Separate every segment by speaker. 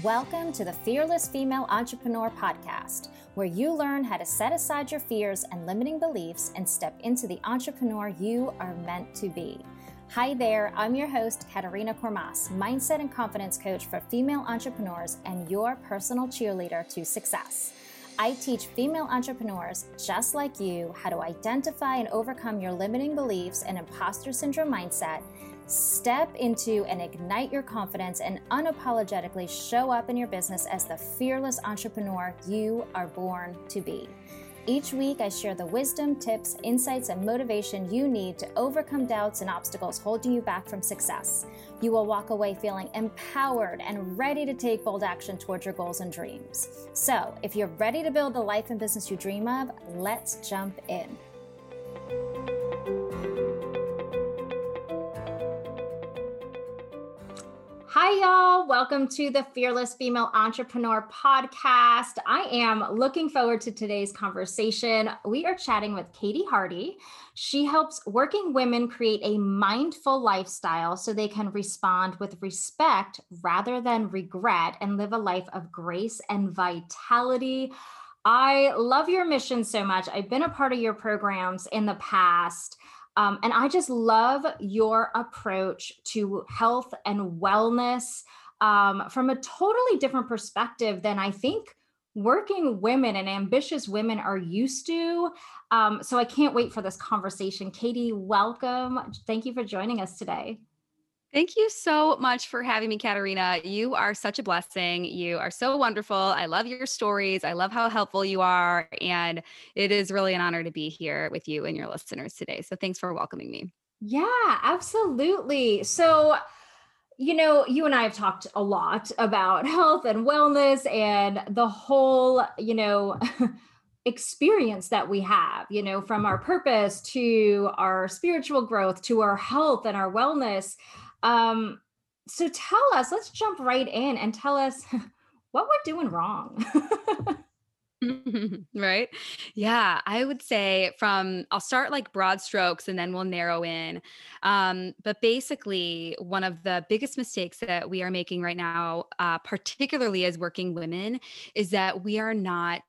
Speaker 1: Welcome to the Fearless Female Entrepreneur Podcast, where you learn how to set aside your fears and limiting beliefs and step into the entrepreneur you are meant to be. Hi there, I'm your host, Katerina Kormas, mindset and confidence coach for female entrepreneurs and your personal cheerleader to success. I teach female entrepreneurs just like you how to identify and overcome your limiting beliefs and imposter syndrome mindset, step into and ignite your confidence, and unapologetically show up in your business as the fearless entrepreneur you are born to be. Each week, I share the wisdom, tips, insights, and motivation you need to overcome doubts and obstacles holding you back from success. You will walk away feeling empowered and ready to take bold action towards your goals and dreams. So, if you're ready to build the life and business you dream of, let's jump in. Hi, y'all. Welcome to the Fearless Female Entrepreneur Podcast. I am looking forward to today's conversation. We are chatting with Katie Hardy. She helps working women create a mindful lifestyle so they can respond with respect rather than regret and live a life of grace and vitality. I love your mission so much. I've been a part of your programs in the past. Um, and I just love your approach to health and wellness um, from a totally different perspective than I think working women and ambitious women are used to. Um, so I can't wait for this conversation. Katie, welcome. Thank you for joining us today.
Speaker 2: Thank you so much for having me, Katerina. You are such a blessing. You are so wonderful. I love your stories. I love how helpful you are. And it is really an honor to be here with you and your listeners today. So thanks for welcoming me.
Speaker 1: Yeah, absolutely. So, you know, you and I have talked a lot about health and wellness and the whole, you know, experience that we have, you know, from our purpose to our spiritual growth to our health and our wellness. Um, so tell us, let's jump right in and tell us what we're doing wrong.
Speaker 2: right? Yeah, I would say from I'll start like broad strokes and then we'll narrow in. Um, but basically, one of the biggest mistakes that we are making right now, uh, particularly as working women, is that we are not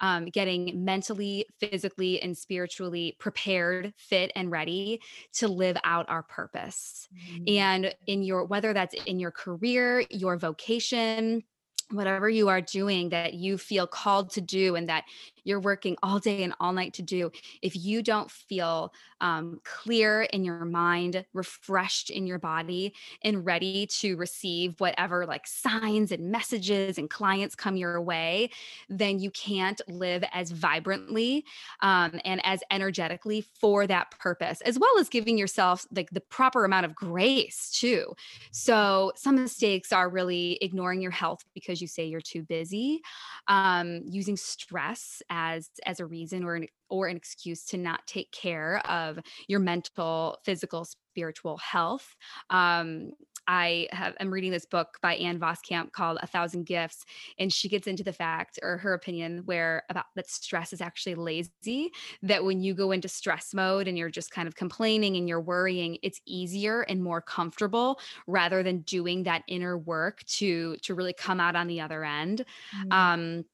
Speaker 2: um, getting mentally, physically, and spiritually prepared, fit, and ready to live out our purpose. Mm-hmm. And in your whether that's in your career, your vocation, whatever you are doing that you feel called to do and that you're working all day and all night to do, if you don't feel um, clear in your mind, refreshed in your body, and ready to receive whatever like signs and messages and clients come your way, then you can't live as vibrantly um, and as energetically for that purpose, as well as giving yourself like the proper amount of grace too. So some mistakes are really ignoring your health because you say you're too busy, um, using stress as as a reason or an or an excuse to not take care of your mental, physical, spiritual health. Um, I have I'm reading this book by Ann Voskamp called A Thousand Gifts, and she gets into the fact or her opinion where about that stress is actually lazy. That when you go into stress mode and you're just kind of complaining and you're worrying, it's easier and more comfortable rather than doing that inner work to to really come out on the other end. Mm-hmm. Um,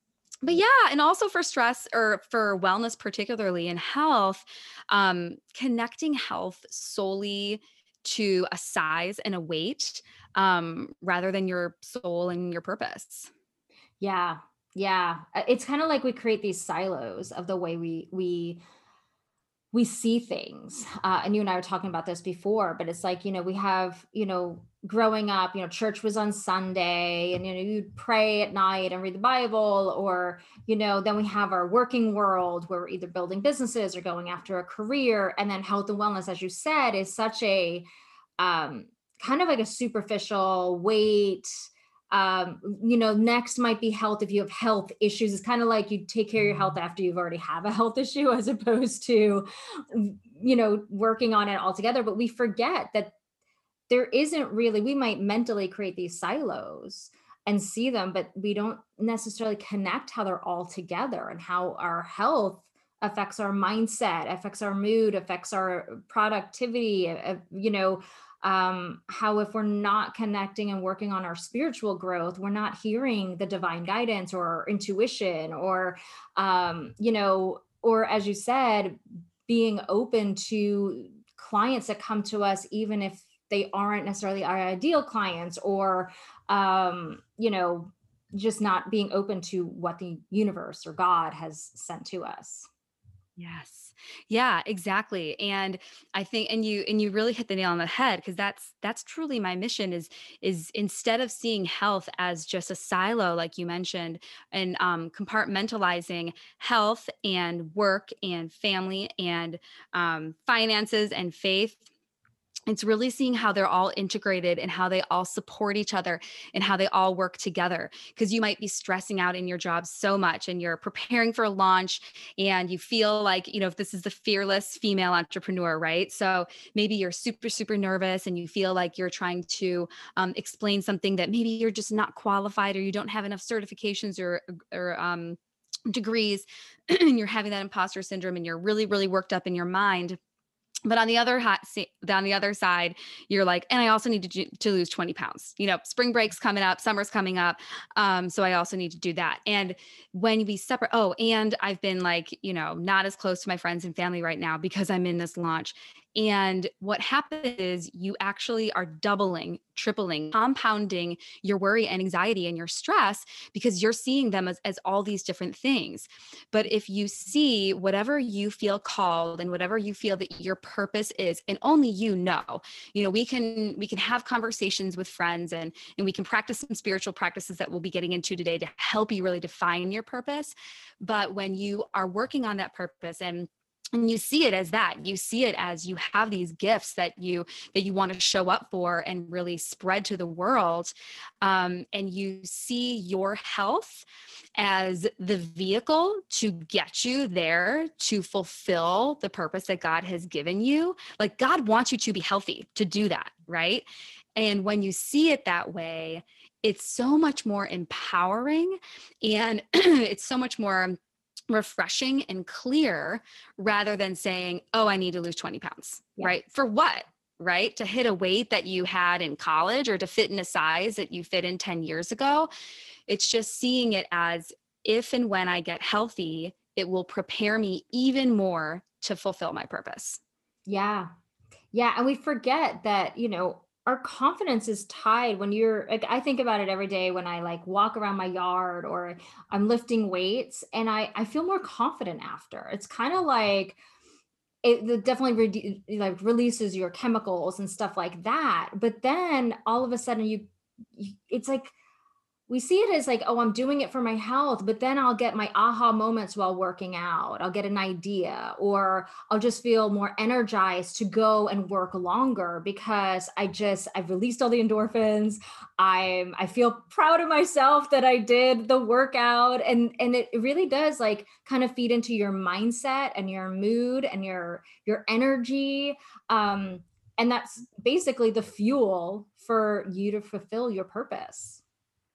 Speaker 2: but yeah and also for stress or for wellness particularly in health um, connecting health solely to a size and a weight um, rather than your soul and your purpose.
Speaker 1: Yeah yeah uh, it's kind of like we create these silos of the way we we we see things uh, and you and i were talking about this before but it's like you know we have you know growing up you know church was on sunday and you know you'd pray at night and read the bible or you know then we have our working world where we're either building businesses or going after a career and then health and wellness as you said is such a um, kind of like a superficial weight um, you know, next might be health if you have health issues. It's kind of like you take care of your health mm-hmm. after you've already have a health issue, as opposed to, you know, working on it altogether. But we forget that there isn't really, we might mentally create these silos and see them, but we don't necessarily connect how they're all together and how our health affects our mindset, affects our mood, affects our productivity, uh, you know, um, how if we're not connecting and working on our spiritual growth we're not hearing the divine guidance or intuition or um, you know or as you said being open to clients that come to us even if they aren't necessarily our ideal clients or um, you know just not being open to what the universe or god has sent to us
Speaker 2: Yes. Yeah, exactly. And I think and you and you really hit the nail on the head because that's that's truly my mission is is instead of seeing health as just a silo like you mentioned and um, compartmentalizing health and work and family and um, finances and faith it's really seeing how they're all integrated and how they all support each other and how they all work together because you might be stressing out in your job so much and you're preparing for a launch and you feel like you know if this is the fearless female entrepreneur right? So maybe you're super super nervous and you feel like you're trying to um, explain something that maybe you're just not qualified or you don't have enough certifications or or um, degrees and you're having that imposter syndrome and you're really really worked up in your mind but on the other hot on the other side you're like and i also need to, to lose 20 pounds. You know spring breaks coming up summer's coming up um, so i also need to do that. And when we separate oh and i've been like you know not as close to my friends and family right now because i'm in this launch and what happens is you actually are doubling, tripling, compounding your worry and anxiety and your stress because you're seeing them as, as all these different things. But if you see whatever you feel called and whatever you feel that your purpose is, and only you know, you know, we can we can have conversations with friends and and we can practice some spiritual practices that we'll be getting into today to help you really define your purpose. But when you are working on that purpose and and you see it as that you see it as you have these gifts that you that you want to show up for and really spread to the world um, and you see your health as the vehicle to get you there to fulfill the purpose that god has given you. Like god wants you to be healthy to do that right? And when you see it that way it's so much more empowering and it's so much more refreshing and clear rather than saying, oh, I need to lose 20 pounds, yeah. right? For what? Right? To hit a weight that you had in college or to fit in a size that you fit in 10 years ago. It's just seeing it as if and when I get healthy, it will prepare me even more to fulfill my purpose.
Speaker 1: Yeah. Yeah. And we forget that, you know, our confidence is tied when you're like i think about it every day when i like walk around my yard or i'm lifting weights and i i feel more confident after. It's kind of like it definitely re- like releases your chemicals and stuff like that but then all of a sudden you, you it's like we see it as like, oh, I'm doing it for my health, but then I'll get my aha moments while working out. I'll get an idea, or I'll just feel more energized to go and work longer because I just I've released all the endorphins. I'm I feel proud of myself that I did the workout, and and it really does like kind of feed into your mindset and your mood and your your energy. Um, and that's basically the fuel for you to fulfill your purpose.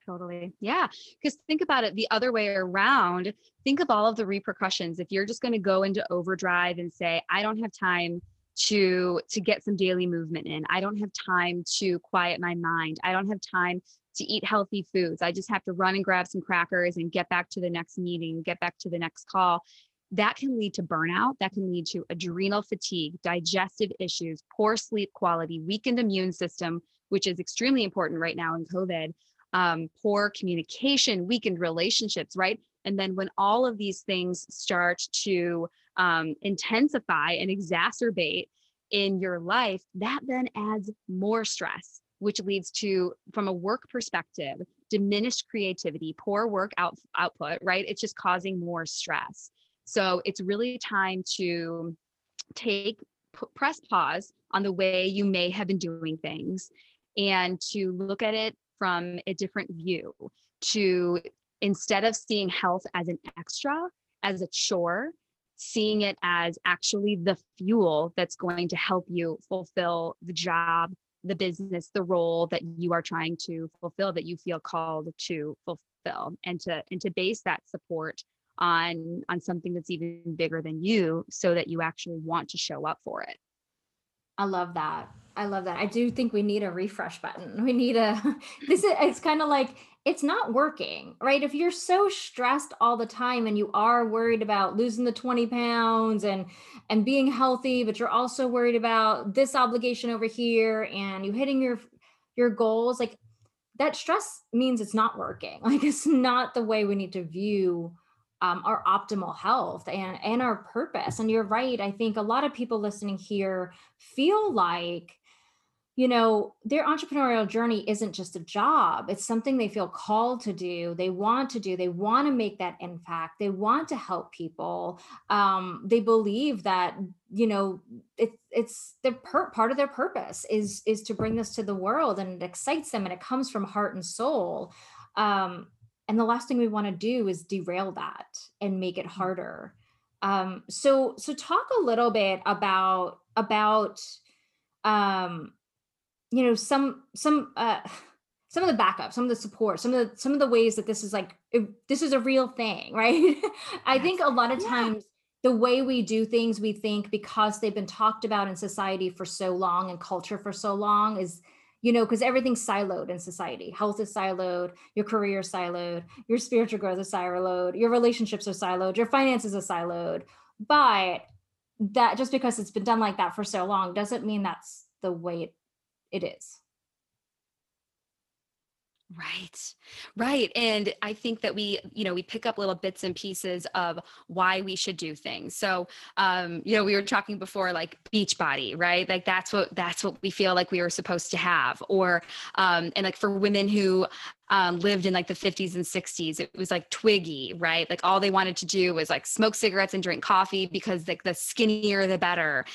Speaker 2: Totally. Yeah. Because think about it the other way around. Think of all of the repercussions. If you're just going to go into overdrive and say, I don't have time to to get some daily movement in. I don't have time to quiet my mind. I don't have time to eat healthy foods. I just have to run and grab some crackers and get back to the next meeting, get back to the next call. That can lead to burnout. That can lead to adrenal fatigue, digestive issues, poor sleep quality, weakened immune system, which is extremely important right now in COVID um, poor communication, weakened relationships, right? And then when all of these things start to um, intensify and exacerbate in your life, that then adds more stress, which leads to, from a work perspective, diminished creativity, poor work out, output, right? It's just causing more stress. So it's really time to take press pause on the way you may have been doing things and to look at it from a different view to instead of seeing health as an extra, as a chore, seeing it as actually the fuel that's going to help you fulfill the job, the business, the role that you are trying to fulfill, that you feel called to fulfill, and to and to base that support on on something that's even bigger than you, so that you actually want to show up for it.
Speaker 1: I love that. I love that. I do think we need a refresh button. We need a this is it's kind of like it's not working, right? If you're so stressed all the time and you are worried about losing the 20 pounds and and being healthy, but you're also worried about this obligation over here and you hitting your your goals, like that stress means it's not working. Like it's not the way we need to view um, our optimal health and and our purpose. And you're right. I think a lot of people listening here feel like you know, their entrepreneurial journey isn't just a job. It's something they feel called to do. They want to do. They want to make that impact. They want to help people. Um, they believe that you know it, it's the per- part of their purpose is is to bring this to the world, and it excites them, and it comes from heart and soul. Um, and the last thing we want to do is derail that and make it mm. harder. Um, so so talk a little bit about about um you know some some uh some of the backup some of the support some of the some of the ways that this is like this is a real thing right i think a lot of times yeah. the way we do things we think because they've been talked about in society for so long and culture for so long is you know because everything's siloed in society health is siloed your career is siloed your spiritual growth is siloed your relationships are siloed your finances are siloed but that just because it's been done like that for so long doesn't mean that's the way it is.
Speaker 2: Right. Right. And I think that we, you know, we pick up little bits and pieces of why we should do things. So, um, you know, we were talking before like beach body, right? Like that's what that's what we feel like we were supposed to have. Or um, and like for women who um, lived in like the 50s and 60s. It was like twiggy, right? Like all they wanted to do was like smoke cigarettes and drink coffee because like the skinnier the better.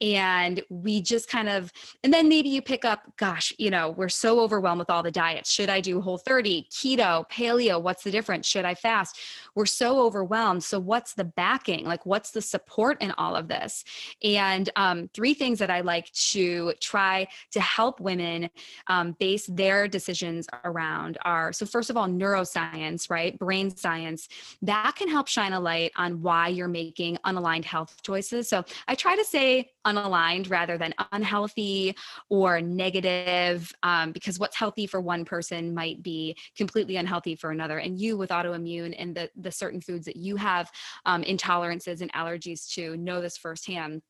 Speaker 2: And we just kind of, and then maybe you pick up, gosh, you know, we're so overwhelmed with all the diets. Should I do whole 30, keto, paleo? What's the difference? Should I fast? We're so overwhelmed. So what's the backing? Like what's the support in all of this? And um, three things that I like to try to help women um, base their decisions around are so first of all neuroscience right? Brain science that can help shine a light on why you're making unaligned health choices. So i try to say unaligned rather than unhealthy or negative um, because what's healthy for one person might be completely unhealthy for another. And you with autoimmune and the, the certain foods that you have um, intolerances and allergies to know this firsthand.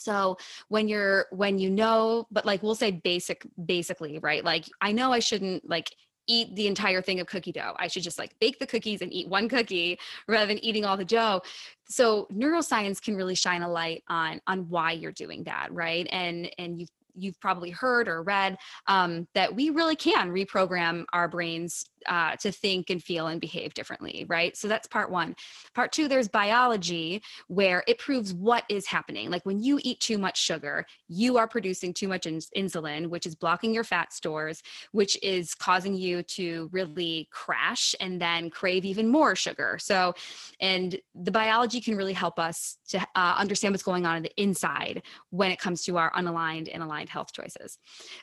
Speaker 2: So when you're when you know but like we'll say basic basically right? Like i know i shouldn't like eat the entire thing of cookie dough. I should just like bake the cookies and eat one cookie rather than eating all the dough. So neuroscience can really shine a light on on why you're doing that, right? And and you've you've probably heard or read um, that we really can reprogram our brains uh, to think and feel and behave differently, right? So that's part one. Part two, there's biology where it proves what is happening. Like when you eat too much sugar, you are producing too much ins- insulin, which is blocking your fat stores, which is causing you to really crash and then crave even more sugar. So, and the biology can really help us to uh, understand what's going on in the inside when it comes to our unaligned and aligned health choices.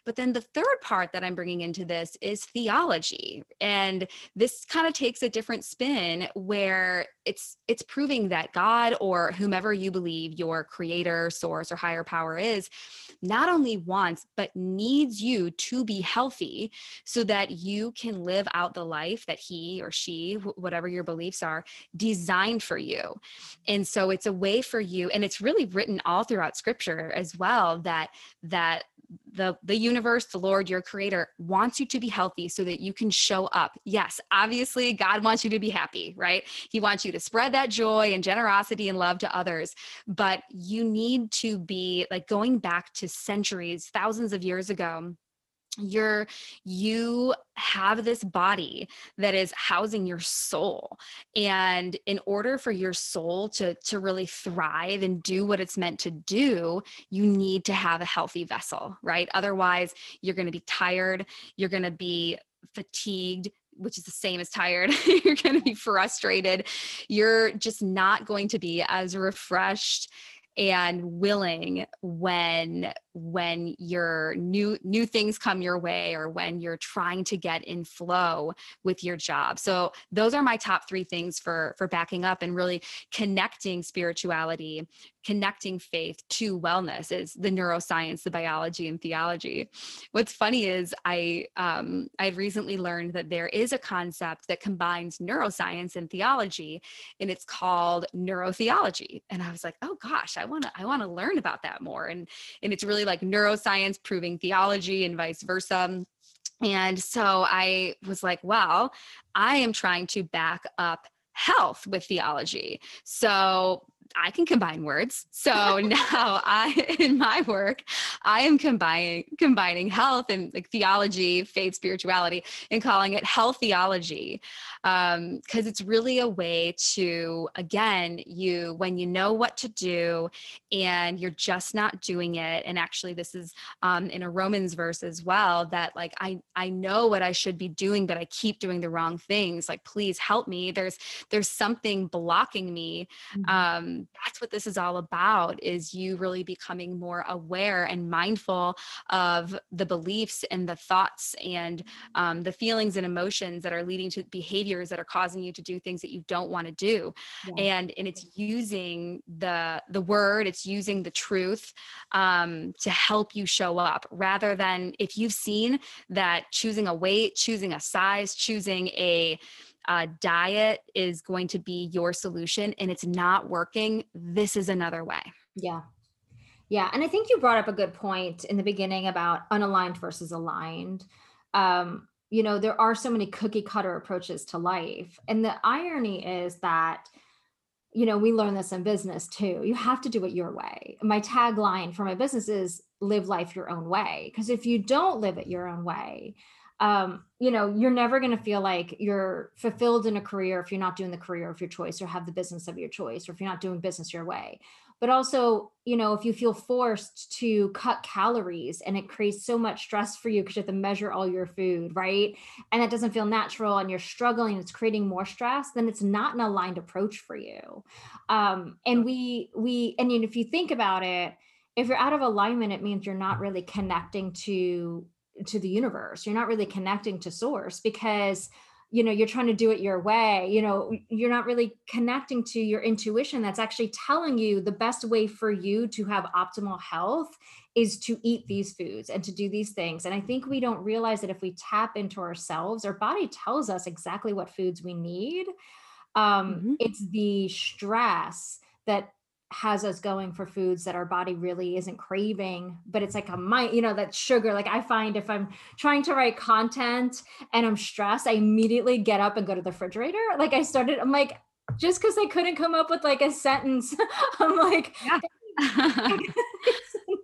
Speaker 2: But then the third part that I'm bringing into this is theology. And this kind of takes a different spin where it's it's proving that God or whomever you believe your creator, source or higher power is not only wants but needs you to be healthy so that you can live out the life that he or she whatever your beliefs are designed for you. And so it's a way for you and it's really written all throughout scripture as well that that the the universe the lord your creator wants you to be healthy so that you can show up. Yes obviously god wants you to be happy right? He wants you to spread that joy and generosity and love to others. But you need to be like going back to centuries thousands of years ago you're you have this body that is housing your soul and in order for your soul to to really thrive and do what it's meant to do you need to have a healthy vessel right otherwise you're going to be tired you're going to be fatigued which is the same as tired. you're going to be frustrated. You're just not going to be as refreshed and willing when when your new new things come your way or when you're trying to get in flow with your job. So those are my top three things for for backing up and really connecting spirituality connecting faith to wellness is the neuroscience the biology and theology. What's funny is i um, i've recently learned that there is a concept that combines neuroscience and theology and it's called neurotheology. And i was like oh gosh i want to i want to learn about that more and and it's really like neuroscience proving theology and vice versa. And so I was like, well, I am trying to back up health with theology. So I can combine words. So now I in my work, I am combining combining health and like theology, faith, spirituality, and calling it health theology. Um, because it's really a way to again, you when you know what to do and you're just not doing it. And actually, this is um in a Romans verse as well that like I I know what I should be doing, but I keep doing the wrong things. Like, please help me. There's there's something blocking me. Mm-hmm. That's what this is all about is you really becoming more aware and mindful of the beliefs and the thoughts and um, the feelings and emotions that are leading to behaviors that are causing you to do things that you don't want to do yeah. and and it's using the the word it's using the truth um, to help you show up rather than if you've seen that choosing a weight choosing a size choosing a uh, diet is going to be your solution and it's not working, this is another way.
Speaker 1: Yeah. Yeah. And I think you brought up a good point in the beginning about unaligned versus aligned. Um, you know, there are so many cookie cutter approaches to life. And the irony is that, you know, we learn this in business too. You have to do it your way. My tagline for my business is live life your own way. Because if you don't live it your own way, um, you know, you're never going to feel like you're fulfilled in a career if you're not doing the career of your choice or have the business of your choice or if you're not doing business your way. But also, you know, if you feel forced to cut calories and it creates so much stress for you because you have to measure all your food, right? And that doesn't feel natural and you're struggling, it's creating more stress, then it's not an aligned approach for you. Um, and we, we, and if you think about it, if you're out of alignment, it means you're not really connecting to to the universe. You're not really connecting to source because you know you're trying to do it your way. You know you're not really connecting to your intuition that's actually telling you the best way for you to have optimal health is to eat these foods and to do these things. And i think we don't realize that if we tap into ourselves our body tells us exactly what foods we need. Um, mm-hmm. it's the stress that has us going for foods that our body really isn't craving but it's like a mind you know that sugar like i find if i'm trying to write content and i'm stressed i immediately get up and go to the refrigerator. Like i started i'm like just because i couldn't come up with like a sentence i'm like yeah.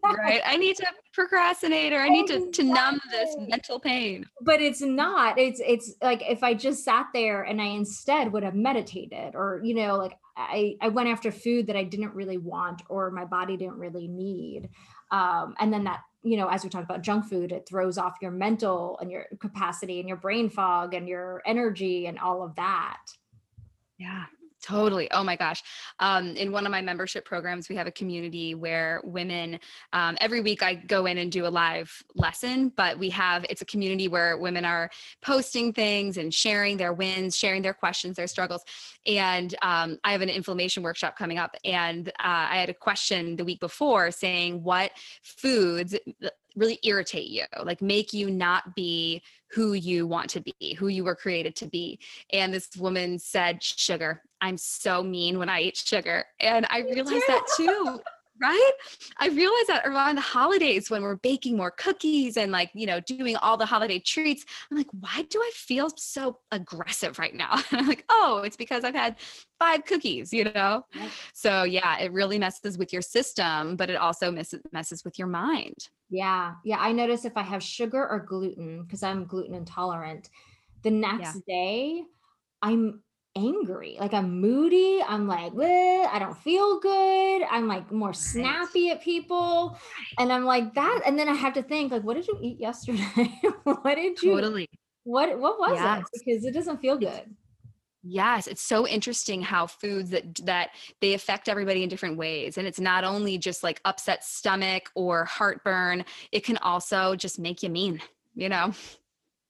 Speaker 2: right i need to procrastinate or i need to, to numb this mental pain.
Speaker 1: But it's not it's it's like if i just sat there and i instead would have meditated or you know like I, I went after food that I didn't really want or my body didn't really need. Um, and then that, you know, as we talked about junk food, it throws off your mental and your capacity and your brain fog and your energy and all of that.
Speaker 2: Yeah, Totally. Oh my gosh. Um, in one of my membership programs, we have a community where women, um, every week I go in and do a live lesson, but we have, it's a community where women are posting things and sharing their wins, sharing their questions, their struggles. And um, I have an inflammation workshop coming up. And uh, I had a question the week before saying, what foods really irritate you, like make you not be who you want to be, who you were created to be. And this woman said, sugar. I'm so mean when I eat sugar. And I realized that too. right? I realized that around the holidays when we're baking more cookies and like, you know, doing all the holiday treats, I'm like, why do I feel so aggressive right now? And I'm like, oh, it's because I've had five cookies, you know? So yeah, it really messes with your system, but it also messes, messes with your mind.
Speaker 1: Yeah. Yeah. I notice if I have sugar or gluten, because I'm gluten intolerant, the next yeah. day I'm angry. Like I'm moody. I'm like, I don't feel good. I'm like more snappy at people. And I'm like that. And then I have to think, like, what did you eat yesterday? what did you
Speaker 2: totally
Speaker 1: what what was yes. it? Because it doesn't feel good.
Speaker 2: Yes, it's so interesting how foods that that they affect everybody in different ways and it's not only just like upset stomach or heartburn, it can also just make you mean, you know.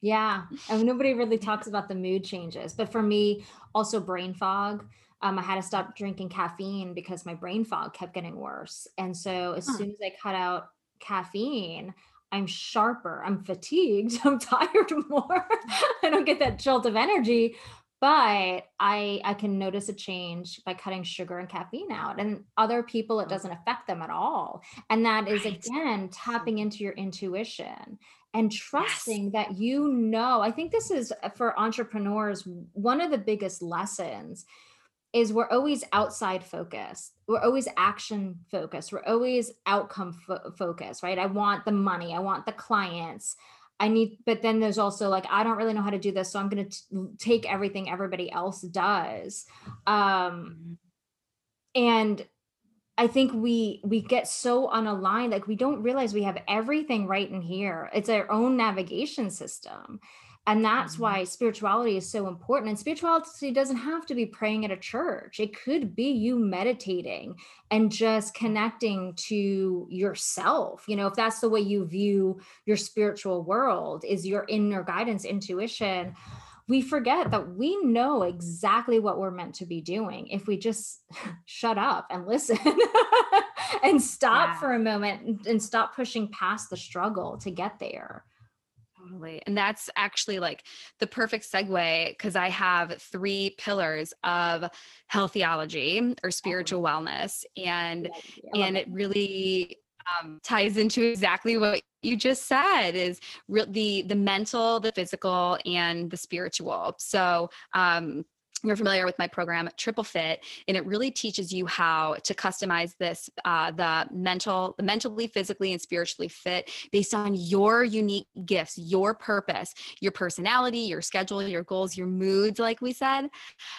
Speaker 1: Yeah, and nobody really talks about the mood changes, but for me also brain fog. Um, I had to stop drinking caffeine because my brain fog kept getting worse. And so as huh. soon as I cut out caffeine, I'm sharper, I'm fatigued, I'm tired more. I don't get that jolt of energy, but I I can notice a change by cutting sugar and caffeine out. And other people it doesn't affect them at all. And that is right. again tapping into your intuition and trusting yes. that you know. I think this is uh, for entrepreneurs one of the biggest lessons is we're always outside focused. We're always action focused. We're always outcome fo- focused, right? I want the money. I want the clients. I need, but then there's also like, I don't really know how to do this. So I'm going to take everything everybody else does. Um, mm-hmm. and I think we we get so unaligned, like we don't realize we have everything right in here. It's our own navigation system. And that's mm-hmm. why spirituality is so important. And spirituality doesn't have to be praying at a church, it could be you meditating and just connecting to yourself. You know, if that's the way you view your spiritual world, is your inner guidance, intuition. We forget that we know exactly what we're meant to be doing if we just shut up and listen and stop yeah. for a moment and stop pushing past the struggle to get there.
Speaker 2: Totally. And that's actually like the perfect segue because I have three pillars of health theology or spiritual wellness. And and it really um, ties into exactly what you just said is re- the the mental the physical and the spiritual so um, you're familiar with my program triple fit and it really teaches you how to customize this uh, the mental the mentally physically and spiritually fit based on your unique gifts your purpose your personality your schedule your goals your moods like we said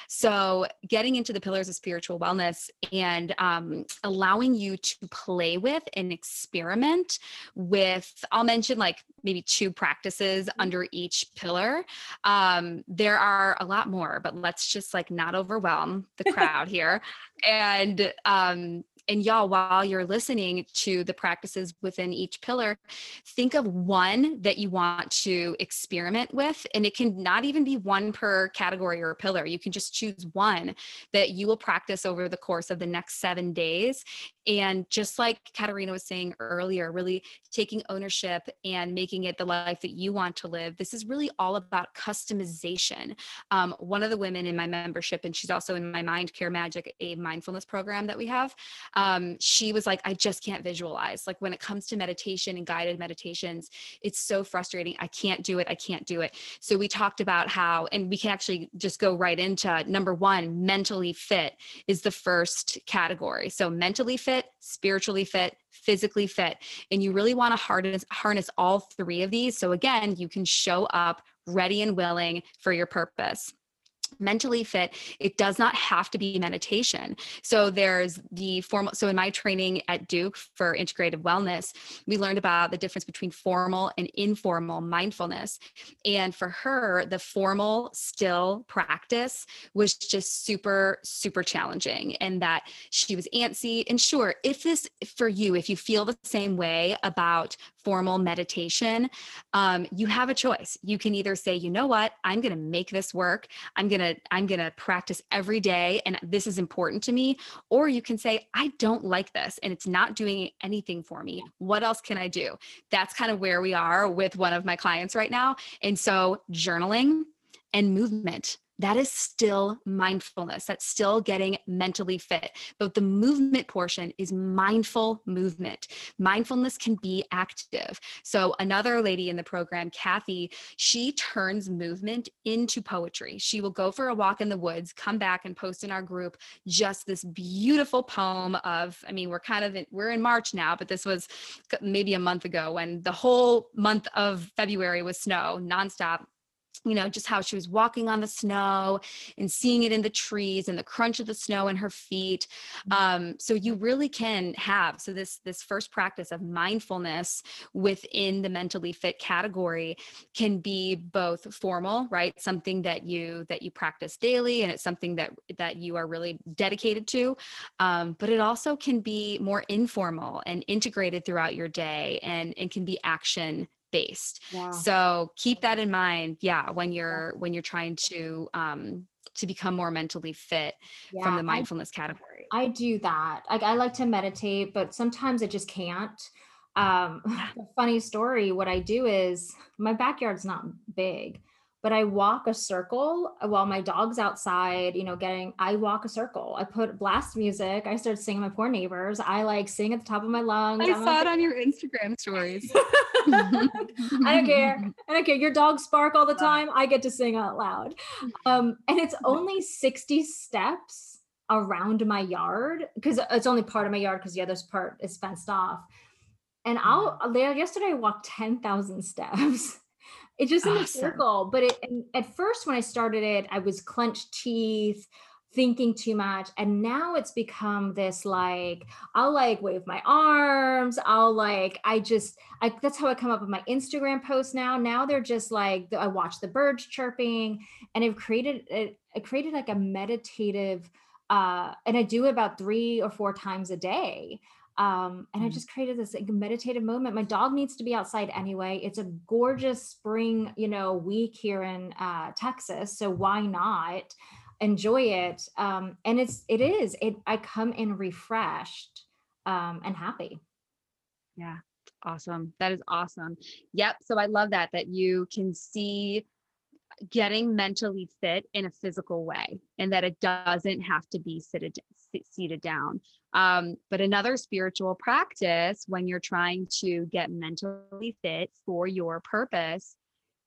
Speaker 2: so getting into the pillars of spiritual wellness and um, allowing you to play with and experiment with i'll mention like maybe two practices mm-hmm. under each pillar um, there are a lot more but let's just like not overwhelm the crowd here. And um and y'all while you're listening to the practices within each pillar think of one that you want to experiment with and it can not even be one per category or pillar. You can just choose one that you will practice over the course of the next 7 days and just like Katerina was saying earlier, really taking ownership and making it the life that you want to live. This is really all about customization. Um, one of the women in my membership, and she's also in my Mind Care Magic, a mindfulness program that we have, um, she was like, I just can't visualize. Like when it comes to meditation and guided meditations, it's so frustrating. I can't do it. I can't do it. So we talked about how, and we can actually just go right into number one, mentally fit is the first category. So mentally fit fit, spiritually fit, physically fit. And you really want to harness, harness all three of these. So again, you can show up ready and willing for your purpose mentally fit it does not have to be meditation. So there's the formal so in my training at duke for integrative wellness we learned about the difference between formal and informal mindfulness. And for her the formal still practice was just super super challenging and that she was antsy. And sure if this for you if you feel the same way about formal meditation um, you have a choice. You can either say you know what? I'm going to make this work. I'm going to i'm going to practice every day and this is important to me or you can say i don't like this and it's not doing anything for me. What else can i do? That's kind of where we are with one of my clients right now and so journaling and movement that is still mindfulness. That's still getting mentally fit. But the movement portion is mindful movement. Mindfulness can be active. So, another lady in the program, Kathy, she turns movement into poetry. She will go for a walk in the woods, come back and post in our group just this beautiful poem of, I mean, we're kind of in, we're in March now, but this was maybe a month ago when the whole month of February was snow nonstop you know just how she was walking on the snow and seeing it in the trees and the crunch of the snow in her feet mm-hmm. um, so you really can have so this this first practice of mindfulness within the mentally fit category can be both formal right something that you that you practice daily and it's something that that you are really dedicated to um, but it also can be more informal and integrated throughout your day and and can be action based. Yeah. so keep that in mind yeah when you're when you're trying to um to become more mentally fit yeah, from the mindfulness
Speaker 1: I,
Speaker 2: category.
Speaker 1: I do that. Like i like to meditate but sometimes i just can't. Um funny story what i do is my backyard's not big but I walk a circle while my dog's outside, you know, getting, I walk a circle. I put blast music. I start singing my poor neighbors. I like sing at the top of my lungs.
Speaker 2: I I'm saw like, it on your Instagram stories.
Speaker 1: I don't care. I don't care. Your dogs bark all the time. I get to sing out loud. Um, and it's only 60 steps around my yard because it's only part of my yard because the other part is fenced off. And I'll, yesterday I walked 10,000 steps. It's just awesome. in a circle. But it, at first, when I started it, I was clenched teeth, thinking too much. And now it's become this like, I'll like wave my arms. I'll like, I just, I, that's how I come up with my Instagram posts now. Now they're just like, I watch the birds chirping and I've created, it, I created like a meditative, uh, and I do it about three or four times a day um, and mm. I just created this like, meditative moment. My dog needs to be outside anyway. It's a gorgeous spring, you know, week here in uh, Texas, so why not enjoy it? Um, and it's it is it. I come in refreshed um, and happy.
Speaker 2: Yeah, awesome. That is awesome. Yep. So I love that that you can see getting mentally fit in a physical way and that it doesn't have to be seated down um, but another spiritual practice when you're trying to get mentally fit for your purpose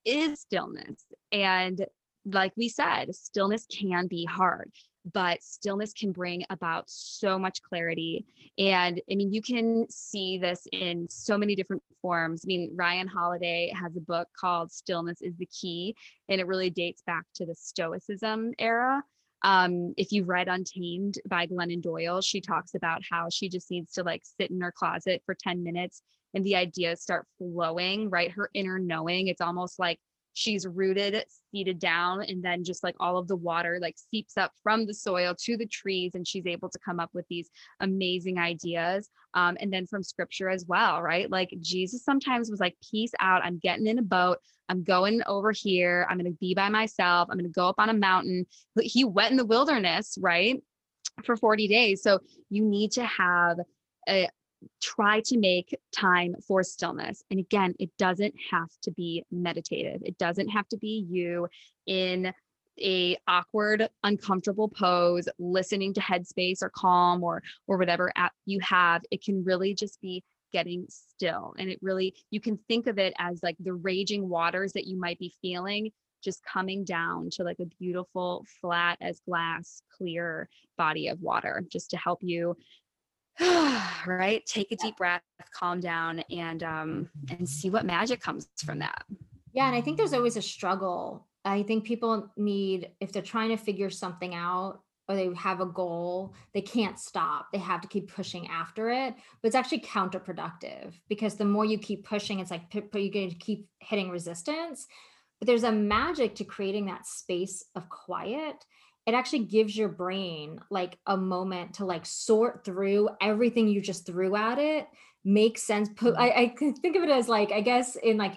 Speaker 2: is stillness and like we said stillness can be hard but stillness can bring about so much clarity. And I mean, you can see this in so many different forms. I mean, Ryan Holiday has a book called Stillness is the Key, and it really dates back to the Stoicism era. Um, if you've read Untamed by Glennon Doyle, she talks about how she just needs to like sit in her closet for 10 minutes and the ideas start flowing, right? Her inner knowing. It's almost like she's rooted seated down and then just like all of the water like seeps up from the soil to the trees and she's able to come up with these amazing ideas um, and then from scripture as well right? Like jesus sometimes was like peace out. I'm getting in a boat. I'm going over here. I'm going to be by myself. I'm going to go up on a mountain. He went in the wilderness right for 40 days. So you need to have a, try to make time for stillness. And again, it doesn't have to be meditative. It doesn't have to be you in a awkward uncomfortable pose listening to headspace or calm or or whatever app you have it can really just be getting still and it really you can think of it as like the raging waters that you might be feeling just coming down to like a beautiful flat as glass clear body of water just to help you right? Take a deep breath calm down and um and see what magic comes from that.
Speaker 1: Yeah and i think there's always a struggle. I think people need if they're trying to figure something out or they have a goal they can't stop. They have to keep pushing after it but it's actually counterproductive because the more you keep pushing it's like you're going to keep hitting resistance. But there's a magic to creating that space of quiet it actually gives your brain like a moment to like sort through everything you just threw at it make sense put mm-hmm. I, I think of it as like i guess in like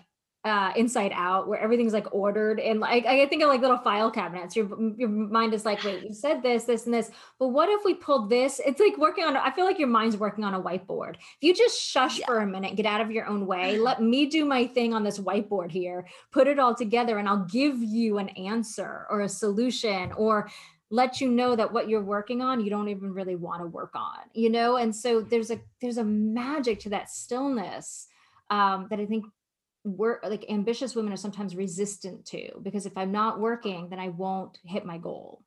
Speaker 1: uh inside out where everything's like ordered and like i think of like little file cabinets. Your your mind is like wait you said this this and this but what if we pulled this? It's like working on i feel like your mind's working on a whiteboard. If you just shush yeah. for a minute get out of your own way let me do my thing on this whiteboard here put it all together and i'll give you an answer or a solution or let you know that what you're working on you don't even really want to work on you know? And so there's a there's a magic to that stillness um, that i think work like ambitious women are sometimes resistant to because if i'm not working then i won't hit my goal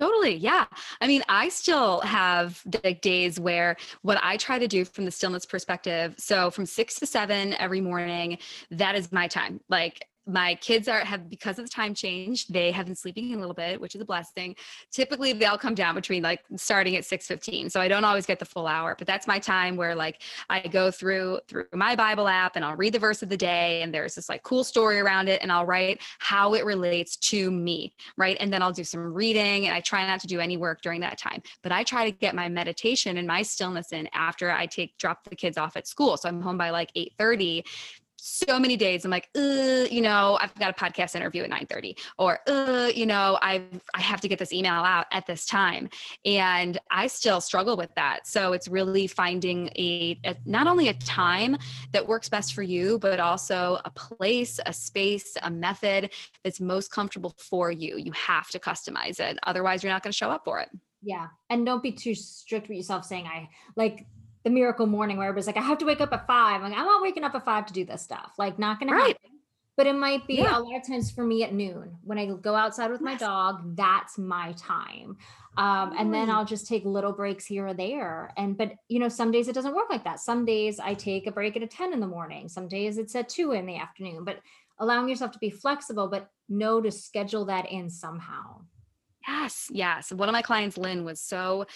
Speaker 2: Totally. Yeah. I mean, I still have like days where what I try to do from the stillness perspective. So from six to seven every morning, that is my time. Like my kids are have because of the time change they have been sleeping a little bit which is a blessing. Typically they'll come down between like starting at 6 15 so i don't always get the full hour but that's my time where like i go through through my bible app and i'll read the verse of the day and there's this like cool story around it and i'll write how it relates to me right? And then i'll do some reading and i try not to do any work during that time but i try to get my meditation and my stillness in after i take drop the kids off at school so i'm home by like 8 30 so many days I'm like, uh, you know, I've got a podcast interview at 9:30 or uh, you know, I I have to get this email out at this time. And I still struggle with that. So it's really finding a, a not only a time that works best for you, but also a place, a space, a method that's most comfortable for you. You have to customize it. Otherwise, you're not going to show up for it.
Speaker 1: Yeah. And don't be too strict with yourself saying I like the miracle morning where everybody's like, I have to wake up at five. I'm, like, I'm not waking up at five to do this stuff. Like, not gonna right. happen. But it might be yeah. a lot of times for me at noon when I go outside with my dog, that's my time. Um, and then I'll just take little breaks here or there. And but you know, some days it doesn't work like that. Some days I take a break at a 10 in the morning, some days it's at two in the afternoon, but allowing yourself to be flexible, but know to schedule that in somehow.
Speaker 2: Yes, yes. One of my clients, Lynn, was so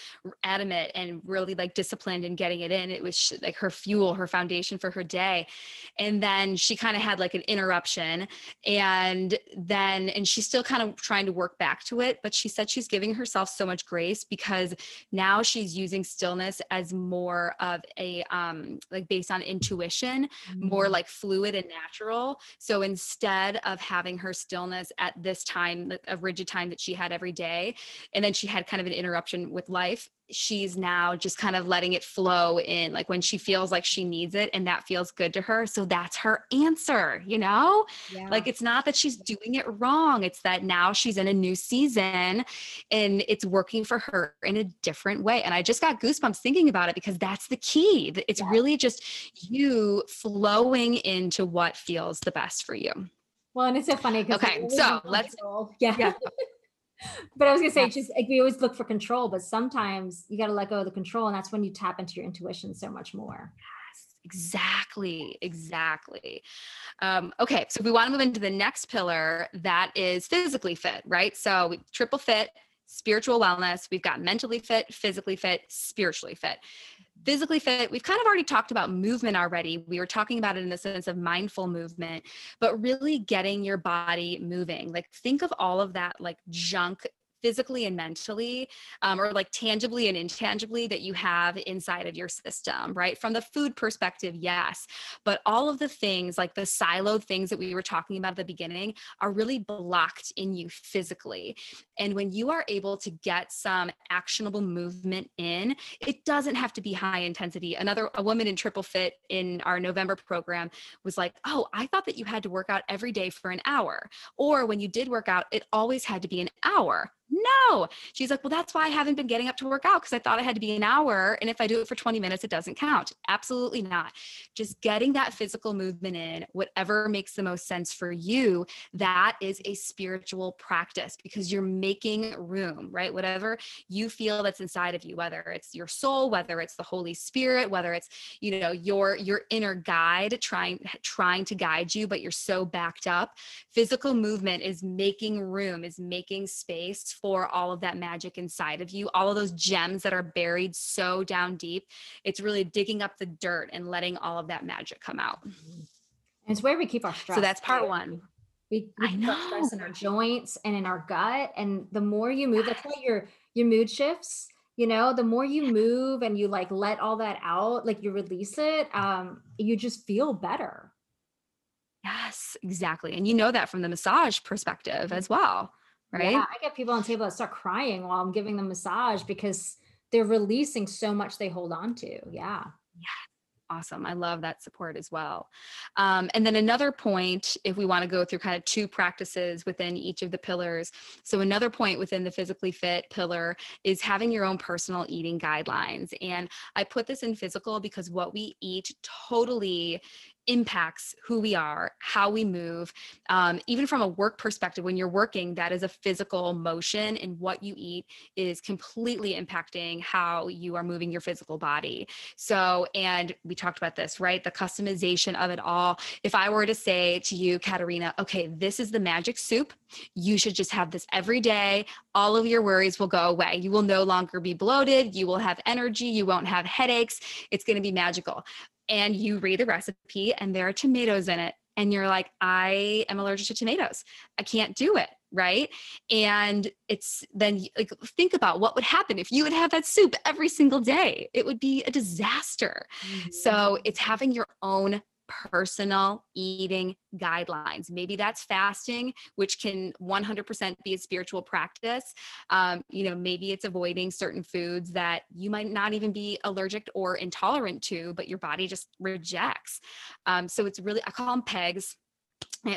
Speaker 2: adamant and really like disciplined in getting it in. It was like her fuel, her foundation for her day. And then she kind of had like an interruption. And then, and she's still kind of trying to work back to it. But she said she's giving herself so much grace because now she's using stillness as more of a, um, like based on intuition, mm-hmm. more like fluid and natural. So instead of having her stillness at this time, a rigid time that she had every day, day and then she had kind of an interruption with life she's now just kind of letting it flow in like when she feels like she needs it and that feels good to her so that's her answer you know yeah. like it's not that she's doing it wrong it's that now she's in a new season and it's working for her in a different way and i just got goosebumps thinking about it because that's the key it's yeah. really just you flowing into what feels the best for you
Speaker 1: well, and it's so funny.
Speaker 2: Okay, so let's
Speaker 1: yeah. yeah. but I was gonna say, just like we always look for control, but sometimes you got to let go of the control, and that's when you tap into your intuition so much more.
Speaker 2: Yes, exactly, exactly. Um, okay, so we want to move into the next pillar that is physically fit, right? So we triple fit, spiritual wellness. We've got mentally fit, physically fit, spiritually fit physically fit. We've kind of already talked about movement already. We were talking about it in the sense of mindful movement but really getting your body moving. Like think of all of that like junk physically and mentally, um, or like tangibly and intangibly that you have inside of your system, right? From the food perspective, yes. But all of the things, like the siloed things that we were talking about at the beginning, are really blocked in you physically. And when you are able to get some actionable movement in, it doesn't have to be high intensity. Another, a woman in Triple Fit in our November program was like, Oh, I thought that you had to work out every day for an hour. Or when you did work out, it always had to be an hour. No. She's like, well, that's why I haven't been getting up to work out because I thought I had to be an hour. And if I do it for 20 minutes, it doesn't count. Absolutely not. Just getting that physical movement in, whatever makes the most sense for you, that is a spiritual practice because you're making room, right? Whatever you feel that's inside of you, whether it's your soul, whether it's the Holy Spirit, whether it's, you know, your your inner guide trying trying to guide you, but you're so backed up. Physical movement is making room, is making space for all of that magic inside of you, all of those gems that are buried so down deep. It's really digging up the dirt and letting all of that magic come out.
Speaker 1: Mm-hmm. And it's where we keep our stress.
Speaker 2: So that's part one.
Speaker 1: We, we keep our stress in our joints and in our gut. And the more you move, that's why your your mood shifts. You know, the more you move and you like let all that out, like you release it, um, you just feel better.
Speaker 2: Yes, exactly. And you know that from the massage perspective as well right? Yeah,
Speaker 1: I get people on the table that start crying while I'm giving them massage because they're releasing so much they hold on to. Yeah.
Speaker 2: Yeah. Awesome. I love that support as well. Um, and then another point, if we want to go through kind of two practices within each of the pillars. So, another point within the physically fit pillar is having your own personal eating guidelines. And I put this in physical because what we eat totally impacts who we are, how we move. Um, even from a work perspective, when you're working, that is a physical motion, and what you eat is completely impacting how you are moving your physical body. So, and we talked about this, right? The customization of it all. If I were to say to you, Katerina, okay, this is the magic soup, you should just have this every day. All of your worries will go away. You will no longer be bloated. You will have energy. You won't have headaches. It's going to be magical and you read the recipe and there are tomatoes in it and you're like i am allergic to tomatoes. I can't do it right? And it's then like think about what would happen if you would have that soup every single day. It would be a disaster. Mm-hmm. so it's having your own personal eating guidelines. Maybe that's fasting, which can 100% be a spiritual practice. Um, you know, maybe it's avoiding certain foods that you might not even be allergic or intolerant to, but your body just rejects. Um, so it's really, I call them pegs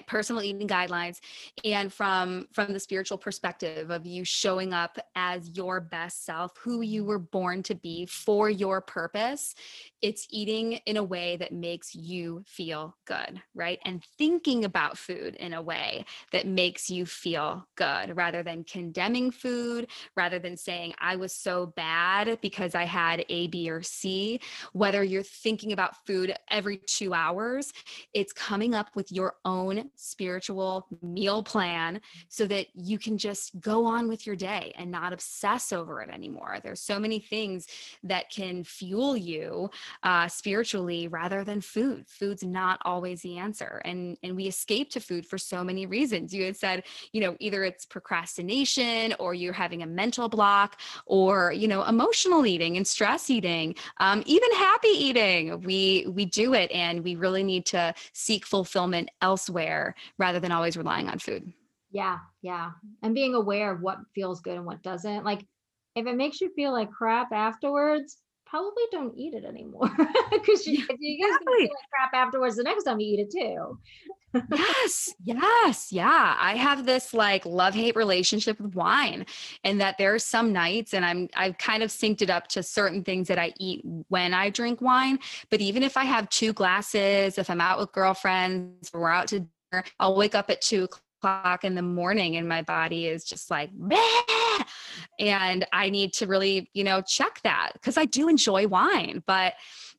Speaker 2: personal eating guidelines and from from the spiritual perspective of you showing up as your best self who you were born to be for your purpose it's eating in a way that makes you feel good right? And thinking about food in a way that makes you feel good rather than condemning food rather than saying i was so bad because i had a b or c. Whether you're thinking about food every 2 hours it's coming up with your own own spiritual meal plan so that you can just go on with your day and not obsess over it anymore. There's so many things that can fuel you uh, spiritually rather than food. Food's not always the answer. And, and we escape to food for so many reasons. You had said, you know, either it's procrastination or you're having a mental block or, you know, emotional eating and stress eating, um, even happy eating. We, we do it and we really need to seek fulfillment elsewhere rather than always relying on food.
Speaker 1: Yeah, yeah. And being aware of what feels good and what doesn't. Like if it makes you feel like crap afterwards, probably don't eat it anymore because you, you guys exactly. feel like crap afterwards the next time you eat it too.
Speaker 2: yes, yes, yeah. I have this like love hate relationship with wine, and that there are some nights, and I'm I've kind of synced it up to certain things that I eat when I drink wine. But even if I have two glasses, if I'm out with girlfriends, we're out to I'll wake up at two o'clock in the morning and my body is just like, and I need to really, you know, check that because I do enjoy wine, but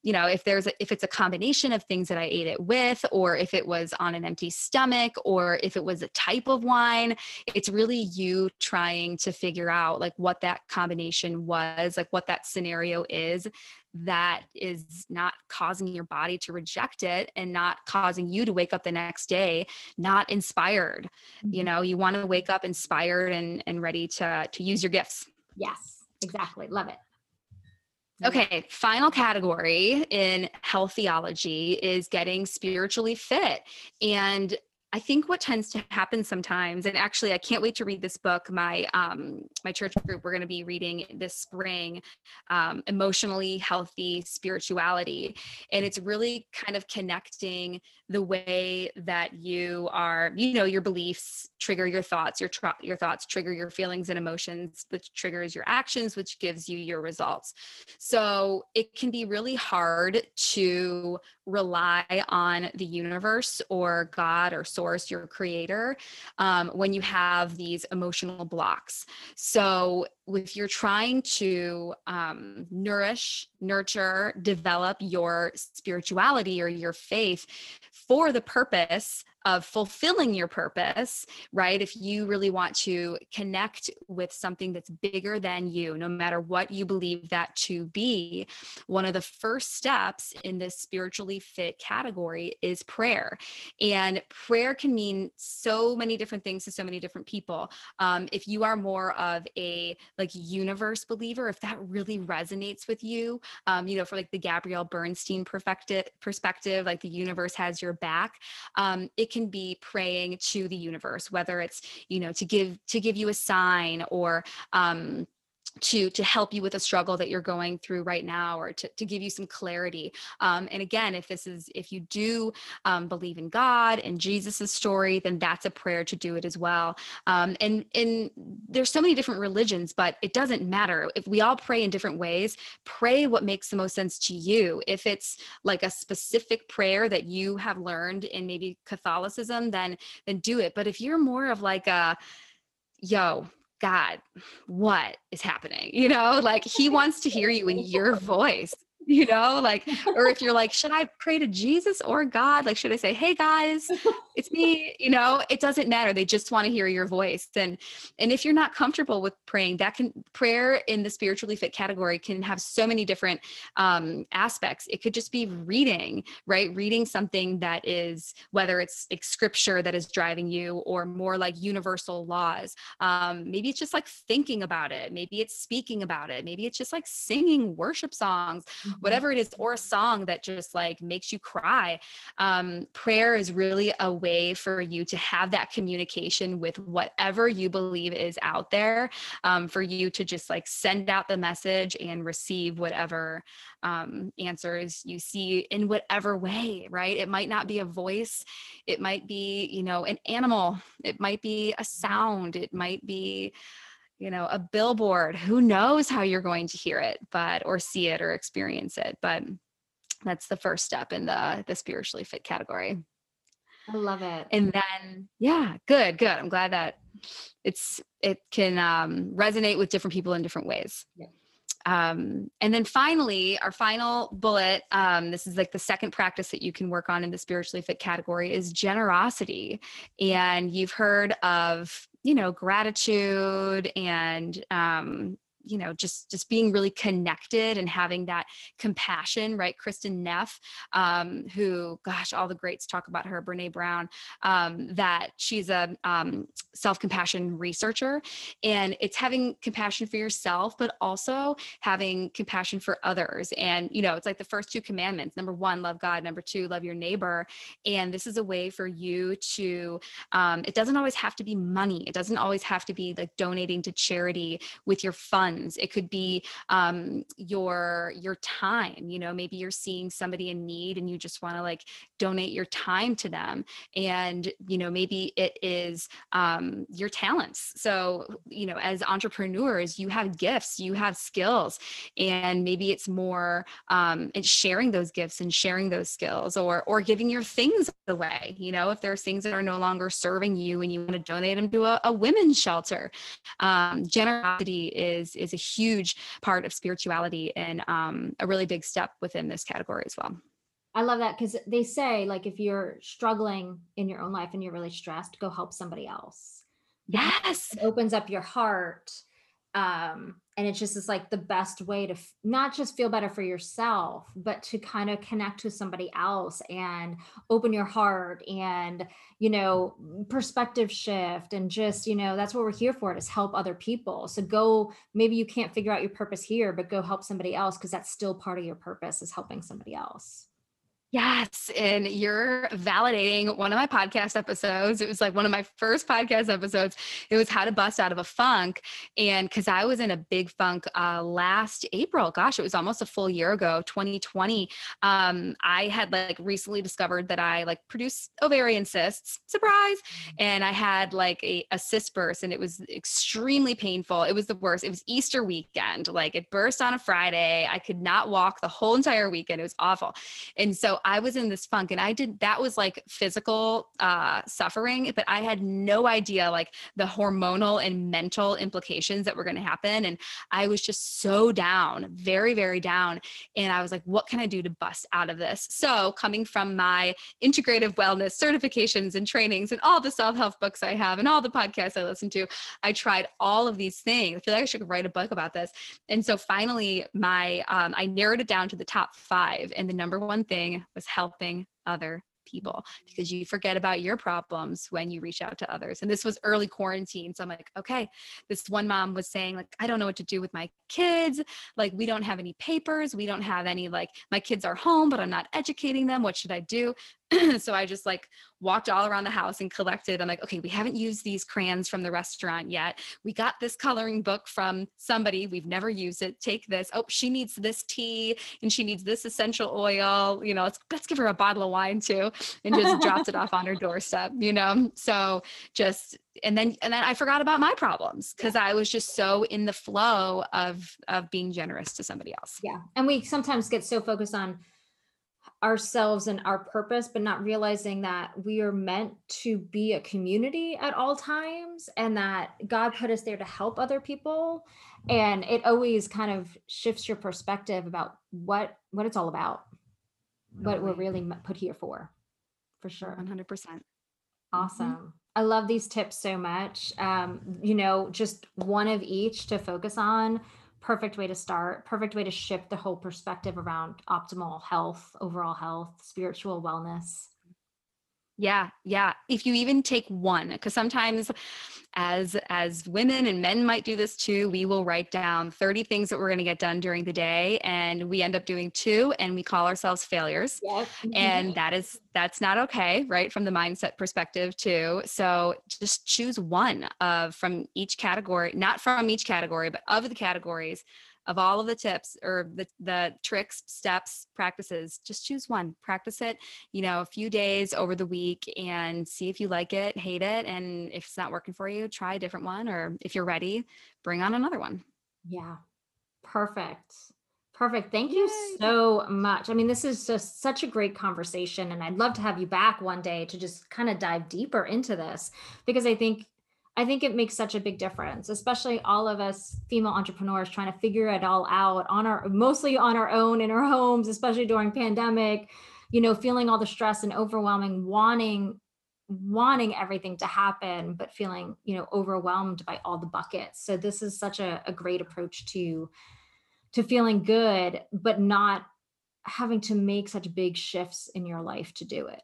Speaker 2: you know if there's a, if it's a combination of things that i ate it with or if it was on an empty stomach or if it was a type of wine it's really you trying to figure out like what that combination was like what that scenario is that is not causing your body to reject it and not causing you to wake up the next day not inspired. Mm-hmm. you know you want to wake up inspired and and ready to to use your gifts.
Speaker 1: Yes exactly. Love it
Speaker 2: Okay, final category in health theology is getting spiritually fit. And I think what tends to happen sometimes, and actually, I can't wait to read this book. My um, my church group, we're going to be reading this spring, um, emotionally healthy spirituality, and it's really kind of connecting the way that you are, you know, your beliefs trigger your thoughts, your tr- your thoughts trigger your feelings and emotions, which triggers your actions, which gives you your results. So it can be really hard to rely on the universe or God or source, your creator, um, when you have these emotional blocks. So if you're trying to um, nourish, nurture, develop your spirituality or your faith for the purpose of fulfilling your purpose, right? If you really want to connect with something that's bigger than you, no matter what you believe that to be, one of the first steps in this spiritually fit category is prayer. And prayer can mean so many different things to so many different people. Um, if you are more of a like universe believer, if that really resonates with you, um, you know, for like the Gabrielle Bernstein perspective, like the universe has your back, um, it can be praying to the universe whether it's you know to give to give you a sign or um to to help you with a struggle that you're going through right now or to, to give you some clarity. Um, and again if this is if you do um, believe in god and jesus's story then that's a prayer to do it as well. Um, and and there's so many different religions but it doesn't matter. If we all pray in different ways pray what makes the most sense to you. If it's like a specific prayer that you have learned in maybe catholicism then then do it. But if you're more of like a yo God, what is happening? You know, like he wants to hear you in your voice you know, like, or if you're like, should I pray to Jesus or God? Like, should I say, hey guys, it's me? You know, it doesn't matter. They just want to hear your voice. And and if you're not comfortable with praying, that can prayer in the spiritually fit category can have so many different um, aspects. It could just be reading, right? Reading something that is whether it's like scripture that is driving you or more like universal laws. Um, maybe it's just like thinking about it. Maybe it's speaking about it. Maybe it's just like singing worship songs. Mm-hmm. whatever it is, or a song that just like makes you cry. Um, prayer is really a way for you to have that communication with whatever you believe is out there, um, for you to just like send out the message and receive whatever um, answers you see in whatever way, right? It might not be a voice, it might be, you know, an animal, it might be a sound, it might be you know a billboard. Who knows how you're going to hear it but or see it or experience it but that's the first step in the the spiritually fit category.
Speaker 1: I love it.
Speaker 2: And then yeah good good. I'm glad that it's it can um, resonate with different people in different ways. Yeah. Um, and then finally, our final bullet, um, this is like the second practice that you can work on in the spiritually fit category is generosity. And you've heard of you know gratitude and um, you know just just being really connected and having that compassion right? Kristin Neff um, who gosh all the greats talk about her Brené Brown um, that she's a um, self-compassion researcher. And it's having compassion for yourself but also having compassion for others. And you know it's like the first two commandments number one love god number two love your neighbor. And this is a way for you to um, it doesn't always have to be money. It doesn't always have to be like donating to charity with your funds funds it could be um, your your time you know maybe you're seeing somebody in need and you just want to like donate your time to them and you know maybe it is um, your talents. So you know as entrepreneurs you have gifts you have skills and maybe it's more um, and sharing those gifts and sharing those skills or or giving your things away you know if there's things that are no longer serving you and you want to donate them to a, a women's shelter. Um, generosity is is a huge part of spirituality and um, a really big step within this category as well.
Speaker 1: I love that because they say, like, if you're struggling in your own life and you're really stressed, go help somebody else.
Speaker 2: Yes.
Speaker 1: It opens up your heart um and it's just it's like the best way to f- not just feel better for yourself but to kind of connect to somebody else and open your heart and you know perspective shift and just you know that's what we're here for is help other people. So go maybe you can't figure out your purpose here but go help somebody else because that's still part of your purpose is helping somebody else
Speaker 2: Yes. And you're validating one of my podcast episodes. It was like one of my first podcast episodes. It was how to bust out of a funk. And because I was in a big funk uh, last April, gosh, it was almost a full year ago, 2020. Um, I had like recently discovered that I like produce ovarian cysts, surprise. And I had like a, a cyst burst and it was extremely painful. It was the worst. It was Easter weekend. Like it burst on a Friday. I could not walk the whole entire weekend. It was awful. And so I was in this funk and I did that was like physical uh, suffering, but I had no idea like the hormonal and mental implications that were going to happen. And I was just so down, very, very down. And I was like, what can I do to bust out of this? So, coming from my integrative wellness certifications and trainings and all the self help books I have and all the podcasts I listen to, I tried all of these things. I feel like I should write a book about this. And so finally, my um, I narrowed it down to the top five. And the number one thing was helping other people because you forget about your problems when you reach out to others. And this was early quarantine. So I'm like, okay, this one mom was saying, like, I don't know what to do with my kids. Like, we don't have any papers. We don't have any, like, my kids are home, but I'm not educating them. What should I do? so I just like walked all around the house and collected. I'm like, okay, we haven't used these crayons from the restaurant yet. We got this coloring book from somebody. We've never used it. Take this. Oh, she needs this tea and she needs this essential oil. You know, let's let's give her a bottle of wine too. And just dropped it off on her doorstep, you know. So just and then and then I forgot about my problems because I was just so in the flow of of being generous to somebody else.
Speaker 1: Yeah. And we sometimes get so focused on ourselves and our purpose, but not realizing that we are meant to be a community at all times and that God put us there to help other people. And it always kind of shifts your perspective about what what it's all about, what we're really put here for, for sure.
Speaker 2: 100%.
Speaker 1: Awesome. Mm-hmm. I love these tips so much. Um, you know, just one of each to focus on perfect way to start, perfect way to shift the whole perspective around optimal health, overall health, spiritual wellness.
Speaker 2: Yeah, yeah. If you even take one, because sometimes as as women and men might do this too, we will write down 30 things that we're going to get done during the day and we end up doing two and we call ourselves failures. Yes. And that is that's not okay, right? From the mindset perspective too. So just choose one of from each category, not from each category, but of the categories of all of the tips or the, the tricks, steps, practices, just choose one. Practice it, you know, a few days over the week and see if you like it, hate it. And if it's not working for you, try a different one. Or if you're ready, bring on another one.
Speaker 1: Yeah. Perfect. Perfect. Thank you so much. I mean, this is just such a great conversation. And I'd love to have you back one day to just kind of dive deeper into this because I think I think it makes such a big difference, especially all of us female entrepreneurs trying to figure it all out on our mostly on our own in our homes, especially during pandemic, you know, feeling all the stress and overwhelming, wanting wanting everything to happen, but feeling, you know, overwhelmed by all the buckets. So this is such a, a great approach to to feeling good, but not having to make such big shifts in your life to do it.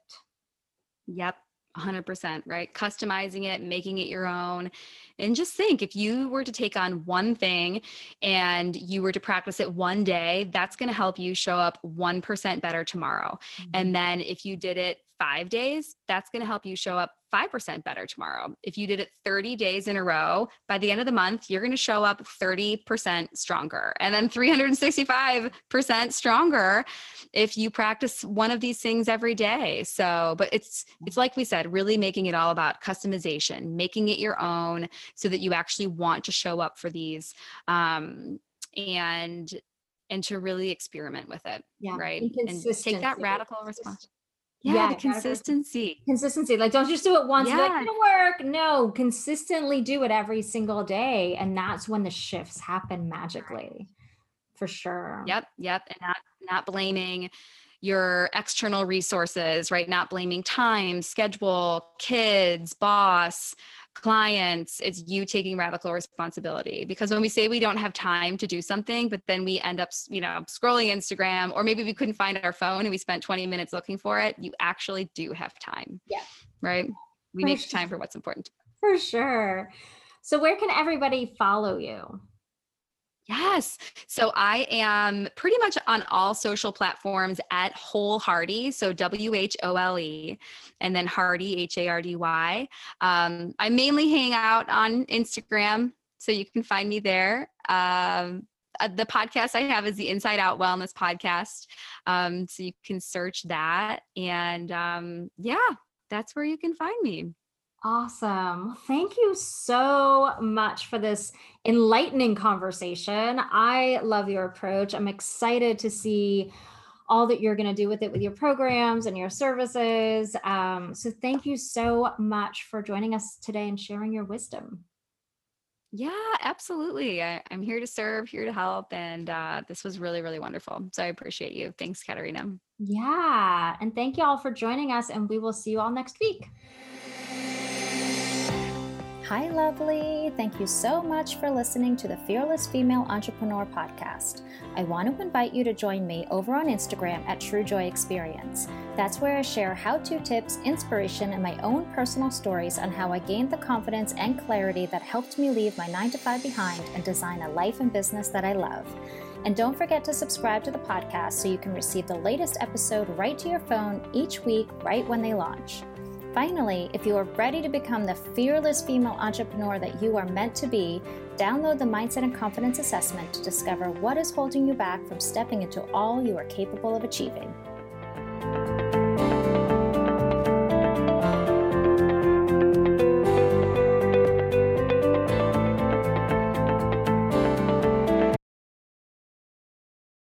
Speaker 2: Yep. 100%, right? Customizing it, making it your own. And just think if you were to take on one thing and you were to practice it one day, that's going to help you show up 1% better tomorrow. Mm-hmm. And then if you did it five days, that's going to help you show up 5% better tomorrow. If you did it 30 days in a row, by the end of the month, you're going to show up 30% stronger and then 365% stronger if you practice one of these things every day. So, but it's it's like we said, really making it all about customization, making it your own so that you actually want to show up for these um and and to really experiment with it. Yeah. Right. And take that radical response yeah, yeah the consistency.
Speaker 1: Consistency like don't just do it once yeah. like it'll work. No consistently do it every single day and that's when the shifts happen magically for sure.
Speaker 2: Yep yep and not not blaming your external resources right? Not blaming time schedule kids boss clients it's you taking radical responsibility. Because when we say we don't have time to do something but then we end up you know scrolling instagram or maybe we couldn't find our phone and we spent 20 minutes looking for it you actually do have time
Speaker 1: yeah.
Speaker 2: right? We for make sure. time for what's important.
Speaker 1: For sure. So where can everybody follow you
Speaker 2: Yes. So I am pretty much on all social platforms at Whole Hardy. So W H O L E and then Hardy, H A R D Y. Um, I mainly hang out on Instagram. So you can find me there. Um, uh, the podcast I have is the Inside Out Wellness Podcast. Um, so you can search that. And um, yeah, that's where you can find me.
Speaker 1: Awesome. Thank you so much for this enlightening conversation. I love your approach. I'm excited to see all that you're going to do with it with your programs and your services. Um, so, thank you so much for joining us today and sharing your wisdom.
Speaker 2: Yeah, absolutely. I, am here to serve, here to help. And uh, this was really, really wonderful. So I appreciate you. Thanks, Katerina.
Speaker 1: Yeah. And thank you all for joining us. And we will see you all next week.
Speaker 3: Hi, lovely. Thank you so much for listening to the Fearless Female Entrepreneur podcast. I want to invite you to join me over on Instagram at True Joy Experience. That's where I share how to tips, inspiration, and my own personal stories on how I gained the confidence and clarity that helped me leave my nine to five behind and design a life and business that I love.
Speaker 1: And don't forget to subscribe to the podcast so you can receive the latest episode right to your phone each week, right when they launch. Finally, if you are ready to become the fearless female entrepreneur that you are meant to be, download the Mindset and Confidence Assessment to discover what is holding you back from stepping into all you are capable of achieving.